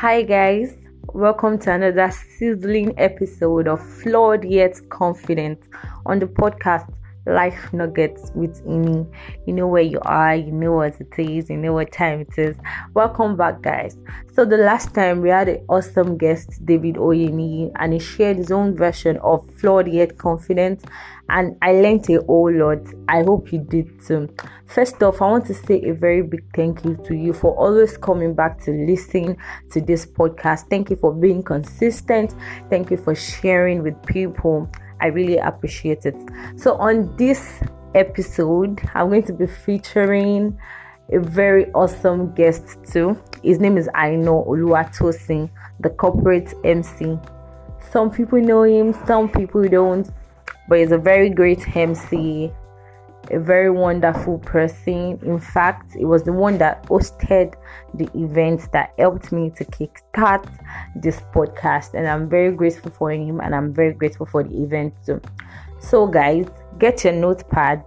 Hi, guys. Welcome to another sizzling episode of Flawed Yet Confident on the podcast Life Nuggets with Amy. You know where you are, you know what it is, you know what time it is. Welcome back, guys. So, the last time we had an awesome guest, David Oyemi, and he shared his own version of Flawed Yet Confident, and I learned a whole lot. I hope you did too. First off, I want to say a very big thank you to you for always coming back to listen to this podcast. Thank you for being consistent. Thank you for sharing with people. I really appreciate it. So, on this episode, I'm going to be featuring a very awesome guest too. His name is Aino Oluwatosin, the corporate MC. Some people know him, some people don't, but he's a very great MC, a very wonderful person. In fact, it was the one that hosted the event that helped me to kickstart this podcast, and I'm very grateful for him and I'm very grateful for the event too. So, guys, get your notepad,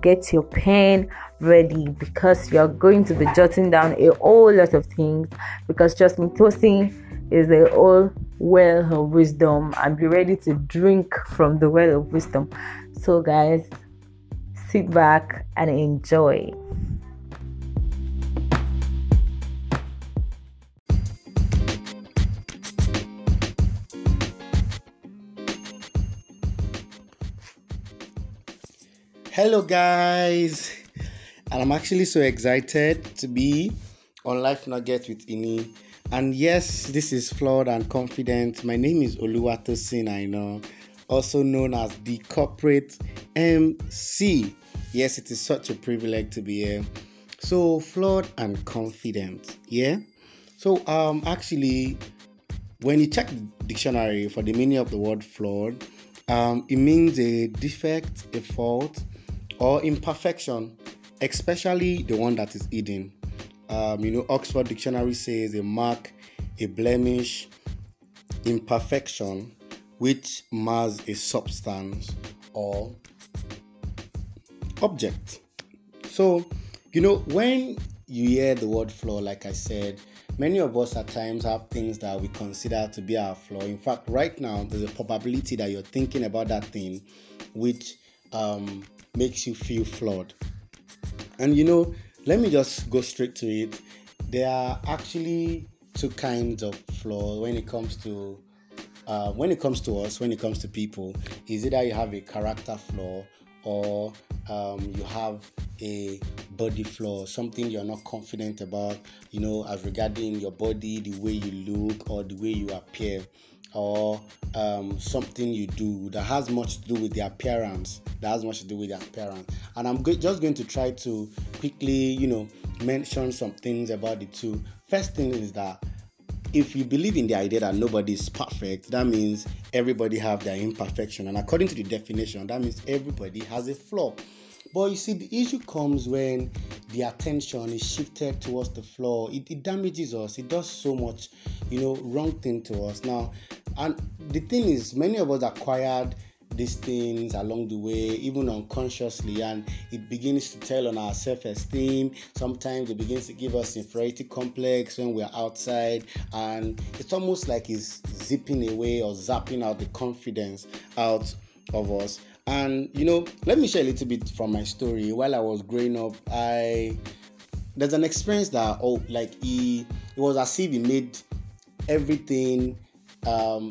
get your pen ready because you're going to be jotting down a whole lot of things. Because just me, toasting is a whole well of wisdom and be ready to drink from the well of wisdom. So, guys, sit back and enjoy. Hello, guys, and I'm actually so excited to be on Life Nugget with Ini. And yes, this is Flawed and Confident. My name is Oluwatosin, know, also known as the Corporate MC. Yes, it is such a privilege to be here. So, Flawed and Confident, yeah? So, um, actually, when you check the dictionary for the meaning of the word flawed, um, it means a defect, a fault, or imperfection, especially the one that is hidden. Um, you know, Oxford Dictionary says a mark, a blemish, imperfection, which mars a substance or object. So, you know, when you hear the word flaw, like I said, many of us at times have things that we consider to be our flaw. In fact, right now, there's a probability that you're thinking about that thing which um, makes you feel flawed. And you know, let me just go straight to it. There are actually two kinds of flaw when it comes to uh, when it comes to us, when it comes to people, is either you have a character flaw or um, you have a body flaw, something you're not confident about, you know, as regarding your body, the way you look, or the way you appear, or um, something you do that has much to do with the appearance. That has much to do with the appearance. And I'm go- just going to try to quickly, you know, mention some things about the two. First thing is that if you believe in the idea that nobody is perfect, that means everybody have their imperfection. And according to the definition, that means everybody has a flaw. But you see, the issue comes when the attention is shifted towards the flaw. It, it damages us. It does so much, you know, wrong thing to us. Now, and the thing is, many of us acquired these things along the way, even unconsciously, and it begins to tell on our self esteem. Sometimes it begins to give us inferiority complex when we're outside, and it's almost like it's zipping away or zapping out the confidence out of us. And you know, let me share a little bit from my story. While I was growing up, I there's an experience that oh like he it was as if he made everything um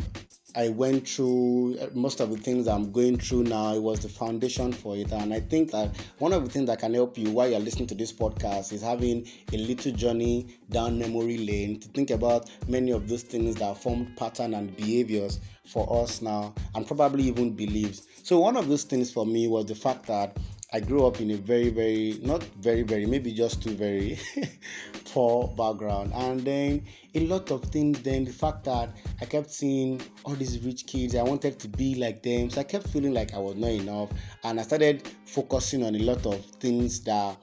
I went through uh, most of the things I'm going through now. It was the foundation for it, and I think that one of the things that can help you while you're listening to this podcast is having a little journey down memory lane to think about many of those things that formed pattern and behaviors for us now, and probably even beliefs. So one of those things for me was the fact that I grew up in a very, very, not very, very, maybe just too very poor background. And then a lot of things, then the fact that I kept seeing all these rich kids, I wanted to be like them. So I kept feeling like I was not enough. And I started focusing on a lot of things that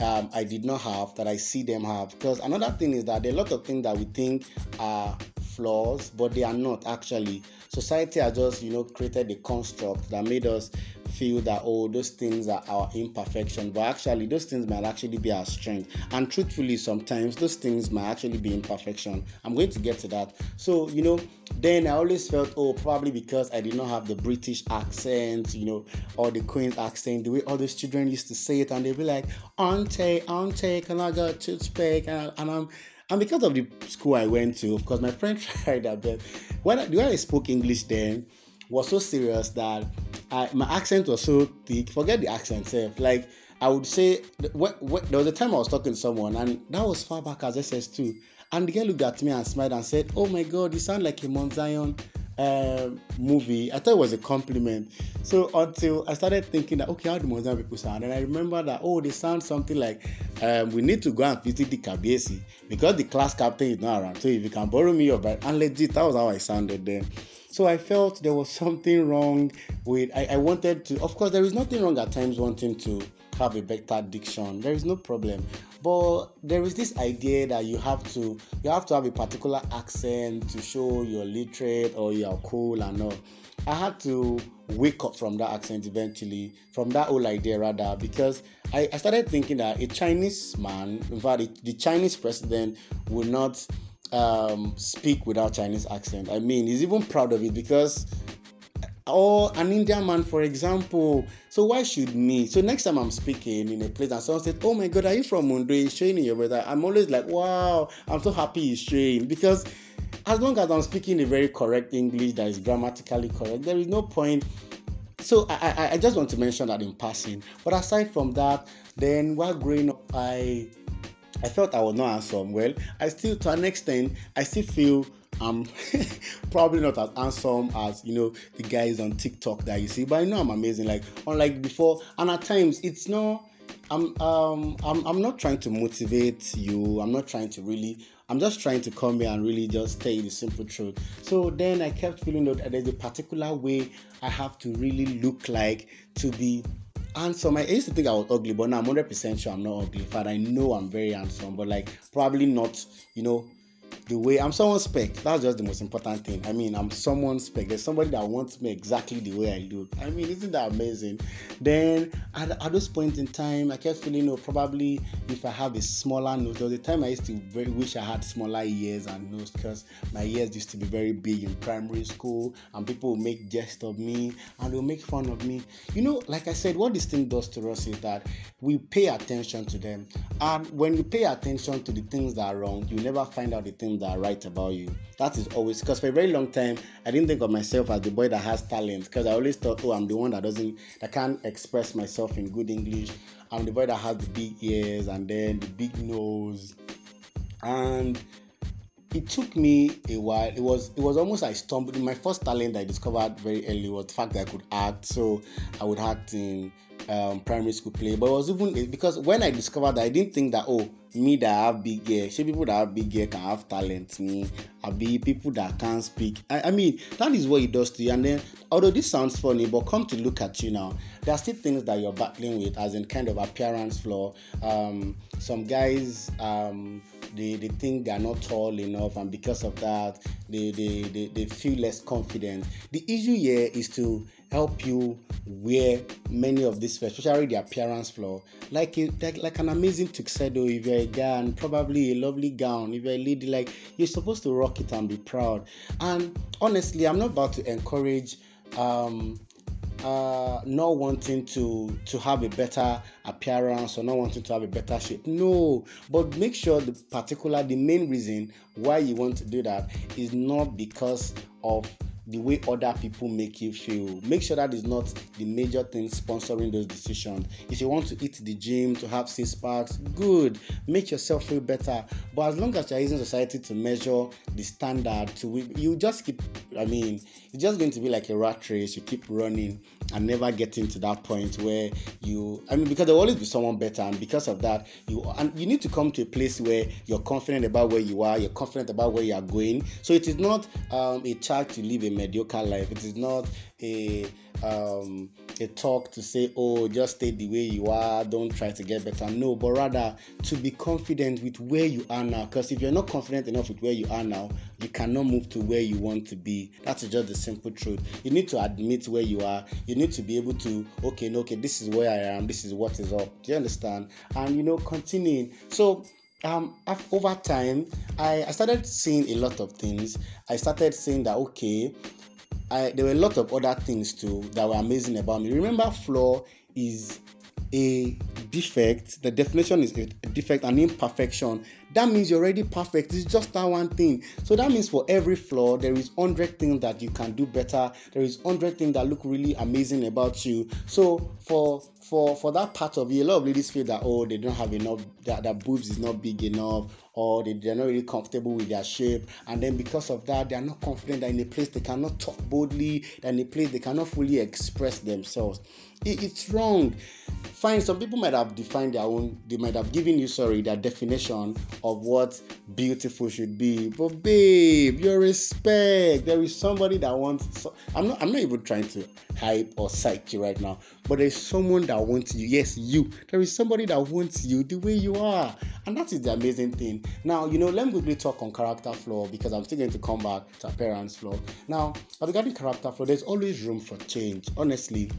um, I did not have that I see them have. Because another thing is that there are a lot of things that we think are flaws, but they are not actually. Society has just, you know, created a construct that made us feel that oh those things are our imperfection but actually those things might actually be our strength. And truthfully sometimes those things might actually be imperfection. I'm going to get to that. So you know then i always felt oh probably because i did not have the british accent you know or the queen's accent the way all those children used to say it and they'd be like auntie auntie can i get a toothpick? And, and i'm and because of the school I went to, of course, my friend tried that, but when I, when I spoke English then was so serious that I, my accent was so thick. Forget the accent, self. Like I would say, what, what, there was a time I was talking to someone, and that was far back as SS2. And the girl looked at me and smiled and said, "Oh my God, you sound like a Mount Zion uh, movie. I thought it was a compliment. So until I started thinking that okay, how do Mozambique people sound? And I remember that oh, they sound something like um, we need to go and visit the Kabiesi because the class captain is not around. So if you can borrow me your bike, and legit, that was how I sounded then. So I felt there was something wrong with. I, I wanted to. Of course, there is nothing wrong at times wanting to have a better diction. There is no problem. But there is this idea that you have to you have to have a particular accent to show you're literate or you're cool and all. I had to wake up from that accent eventually, from that whole idea rather, because I, I started thinking that a Chinese man, in fact, the Chinese president would not um, speak without Chinese accent. I mean, he's even proud of it because or an Indian man, for example. So why should me? So next time I'm speaking in a place and someone says, "Oh my God, are you from Mundo? He's showing your brother." I'm always like, "Wow, I'm so happy he's showing," because as long as I'm speaking a very correct English that is grammatically correct, there is no point. So I, I, I just want to mention that in passing. But aside from that, then while growing up, I I felt I was not handsome. Well, I still, to an extent, I still feel I'm probably not as handsome as you know the guys on TikTok that you see, but I know I'm amazing. Like unlike before, and at times it's not. I'm um I'm I'm not trying to motivate you. I'm not trying to really. I'm just trying to come here and really just tell you the simple truth. So then I kept feeling that there's a particular way I have to really look like to be handsome. I used to think I was ugly, but now I'm 100% sure I'm not ugly. In fact, I know I'm very handsome, but like probably not, you know, the way I'm someone's spec. That's just the most important thing. I mean, I'm someone's spec. There's somebody that wants me exactly the way I look. I mean, isn't that amazing? Then at, at those points in time, I kept feeling, oh, probably if I have a smaller nose. There was a time I used to very, wish I had smaller ears and nose because my ears used to be very big in primary school, and people would make jest of me and they'll make fun of me. You know, like I said, what this thing does to us is that we pay attention to them, and when you pay attention to the things that are wrong, you never find out the things that are right about you. That is always because for a very long time I didn't think of myself as the boy that has talent because I always thought, oh, I'm the one that doesn't that can't express myself in good English. I'm the boy that has the big ears and then the big nose. And it took me a while. It was it was almost I stumbled. My first talent I discovered very early was the fact that I could act. So I would act in um, primary school play. But it was even because when I discovered that, I didn't think that oh me that have big hair, she people that have big hair can have talent. Me, I be people that can't speak. I, I mean that is what it does to you. And then although this sounds funny, but come to look at you now, there are still things that you're battling with, as in kind of appearance flaw. Um, some guys um, they, they think they're not tall enough, and because of that, they, they, they, they feel less confident. The issue here is to help you wear many of these, especially the appearance flaw, like like, like an amazing tuxedo. If you're a guy, and probably a lovely gown. If you're a lady, like you're supposed to rock it and be proud. And honestly, I'm not about to encourage um, uh, not wanting to to have a better appearance or not wanting to have a better shape. No, but make sure the particular the main reason why you want to do that is not because of the way other people make you feel. Make sure that is not the major thing sponsoring those decisions. If you want to eat the gym to have six packs, good. Make yourself feel better. But as long as you're using society to measure the standard, to you just keep. I mean, it's just going to be like a rat race. You keep running and never getting to that point where you. I mean, because there will always be someone better, and because of that, you and you need to come to a place where you're confident about where you are. You're confident about where you are going. So it is not um, a charge to live a mediocre life. It is not a um, a talk to say, oh, just stay the way you are, don't try to get better. No, but rather to be confident with where you are now. Because if you're not confident enough with where you are now, you cannot move to where you want to be. That's just the simple truth. You need to admit where you are. You need to be able to, okay, okay, this is where I am, this is what is up. Do you understand? And you know, continuing. So um, over time, I, I started seeing a lot of things. I started saying that okay, I, there were a lot of other things too that were amazing about me. Remember, flaw is a defect. The definition is a defect, an imperfection. That means you're already perfect. It's just that one thing. So that means for every flaw, there is hundred things that you can do better. There is hundred things that look really amazing about you. So for for for that part of you, a lot of ladies feel that oh they don't have enough, that their boobs is not big enough, or they, they're not really comfortable with their shape, and then because of that, they are not confident that in a place they cannot talk boldly, that in a place they cannot fully express themselves. It, it's wrong. Fine, some people might have defined their own, they might have given you sorry their definition of what beautiful should be. But babe, your respect. There is somebody that wants. So, I'm not. I'm not even trying to hype or psych you right now. But there's someone that wants you. Yes, you. There is somebody that wants you the way you are, and that is the amazing thing. Now, you know, let me quickly talk on character flaw because I'm still going to come back to appearance flaw. Now, regarding character flaw, there's always room for change. Honestly,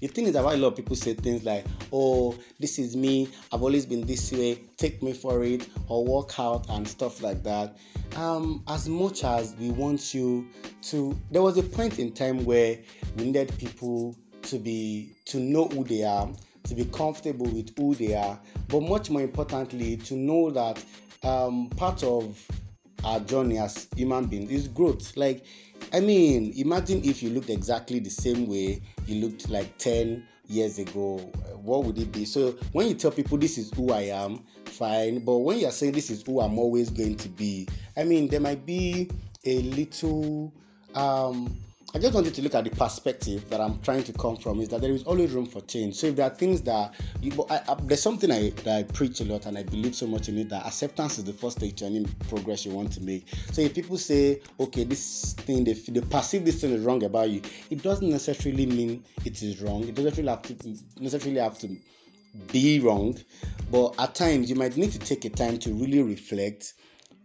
the thing is that why a lot of people say things like, oh, this is me, I've always been this way, take me for it, or walk out and stuff like that. Um, as much as we want you to, there was a point in time where we needed people to be to know who they are, to be comfortable with who they are, but much more importantly, to know that um, part of our journey as human beings is growth. Like I mean, imagine if you looked exactly the same way you looked like 10 years ago. What would it be? So, when you tell people this is who I am, fine. But when you're saying this is who I'm always going to be, I mean, there might be a little um, I just wanted to look at the perspective that I'm trying to come from is that there is always room for change. So if there are things that you, I, I, there's something I, that I preach a lot and I believe so much in it that acceptance is the first stage to any progress you want to make. So if people say, okay, this thing they, they perceive this thing is wrong about you, it doesn't necessarily mean it is wrong. It doesn't really have to necessarily have to be wrong, but at times you might need to take a time to really reflect,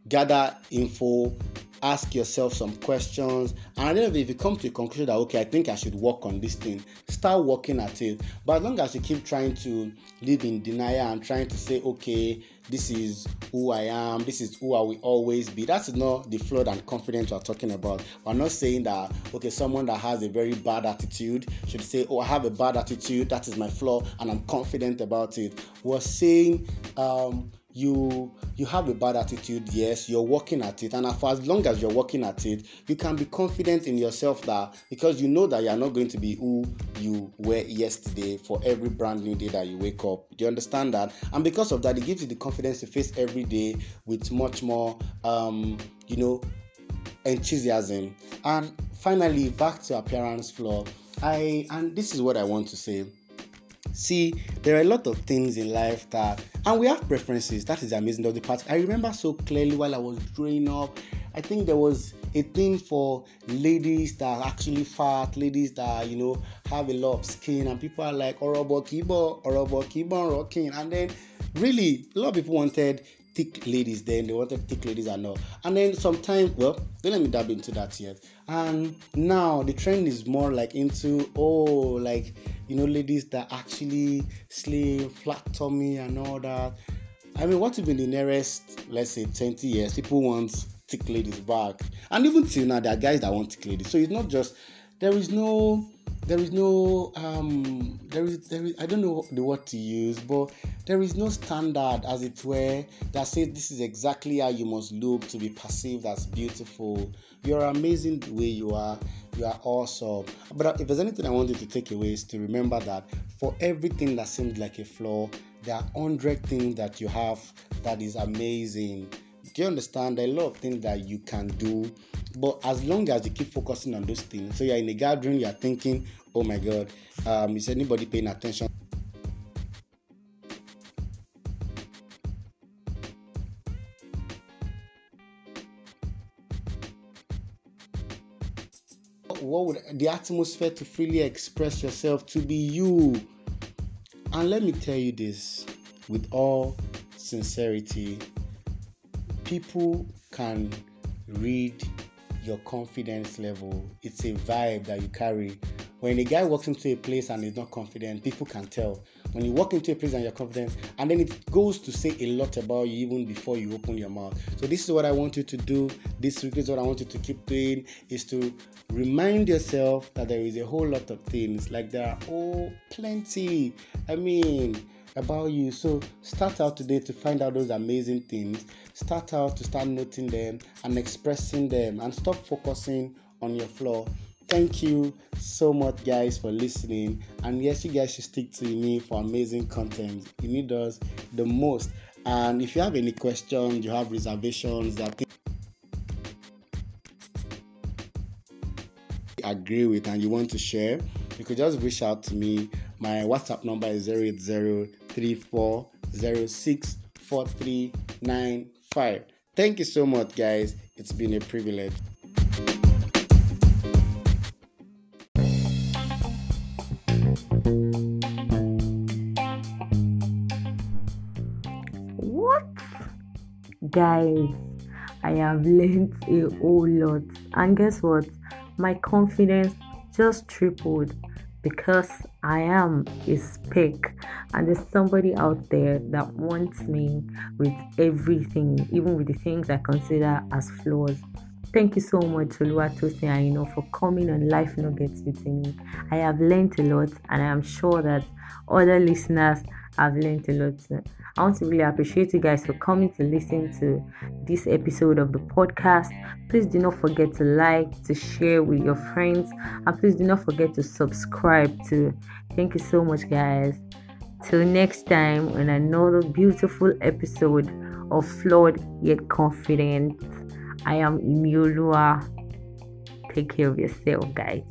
gather info, ask yourself some questions and at the end of it if you come to a conclusion that okay i think i should work on this thing start working at it. But as long as you keep trying to live in denial and trying to say okay this is who i am this is who i will always be that's not the flood and confidence we're talking about. We're not saying that okay someone that has a very bad attitude should say oh i have a bad attitude that is my flaw and i'm confident about it. We're saying um you you have a bad attitude yes you're working at it. And for as long as you're working at it you can be confident in yourself that because you know that you're not going to be who you were yesterday for every brand new day that you wake up. Do you understand that? And because of that it gives you the confidence to face every day with much more um you know enthusiasm. And finally back to appearance flaw. I and this is what i want to say See, there are a lot of things in life that, and we have preferences. That is amazing. Of the part, I remember so clearly while I was growing up. I think there was a thing for ladies that are actually fat, ladies that you know have a lot of skin, and people are like Orobo Kibo, Orobo Kibo rocking, and then really a lot of people wanted thick ladies then they wanted thick ladies and all and then sometimes well don't let me dive into that yet and now the trend is more like into oh like you know ladies that actually slim flat tummy and all that. I mean what in the nearest let's say 20 years people want thick ladies back. And even till now there are guys that want thick ladies. So it's not just there is no there is no um there is there is i don't know the word to use but there is no standard as it were that says this is exactly how you must look to be perceived as beautiful. You're amazing the way you are. You are awesome. But if there's anything i want you to take away is to remember that for everything that seems like a flaw there are hundred things that you have that is amazing do you understand a lot of things that you can do but as long as you keep focusing on those things, so you're in a gathering, you're thinking, oh my God, um, is anybody paying attention? what would the atmosphere to freely express yourself to be you and let me tell you this with all sincerity people can read your confidence level. It's a vibe that you carry. When a guy walks into a place and is not confident people can tell. When you walk into a place and you're confident and then it goes to say a lot about you even before you open your mouth. So this is what i want you to do. This week is what i want you to keep doing is to remind yourself that there is a whole lot of things. Like there are oh plenty. I mean about you so start out today to find out those amazing things start out to start noting them and expressing them and stop focusing on your flaw Thank you so much, guys, for listening. And yes, you guys should stick to me for amazing content. Ini does the most. And if you have any questions, you have reservations that agree with and you want to share, you could just reach out to me. My WhatsApp number is 08034064395. Thank you so much, guys. It's been a privilege. What? Guys i have learned a whole lot and guess what my confidence just tripled because I am a spec and there's somebody out there that wants me with everything, even with the things I consider as flaws. Thank you so much, Oluwatosin Aino, for coming on Life Nuggets with me. I have learned a lot and I am sure that other listeners have learned a lot. I want to really appreciate you guys for coming to listen to this episode of the podcast. Please do not forget to like, to share with your friends, and please do not forget to subscribe too. Thank you so much, guys. Till next time, on another beautiful episode of Flawed Yet Confident. I am Imiolua. Take care of yourself, guys.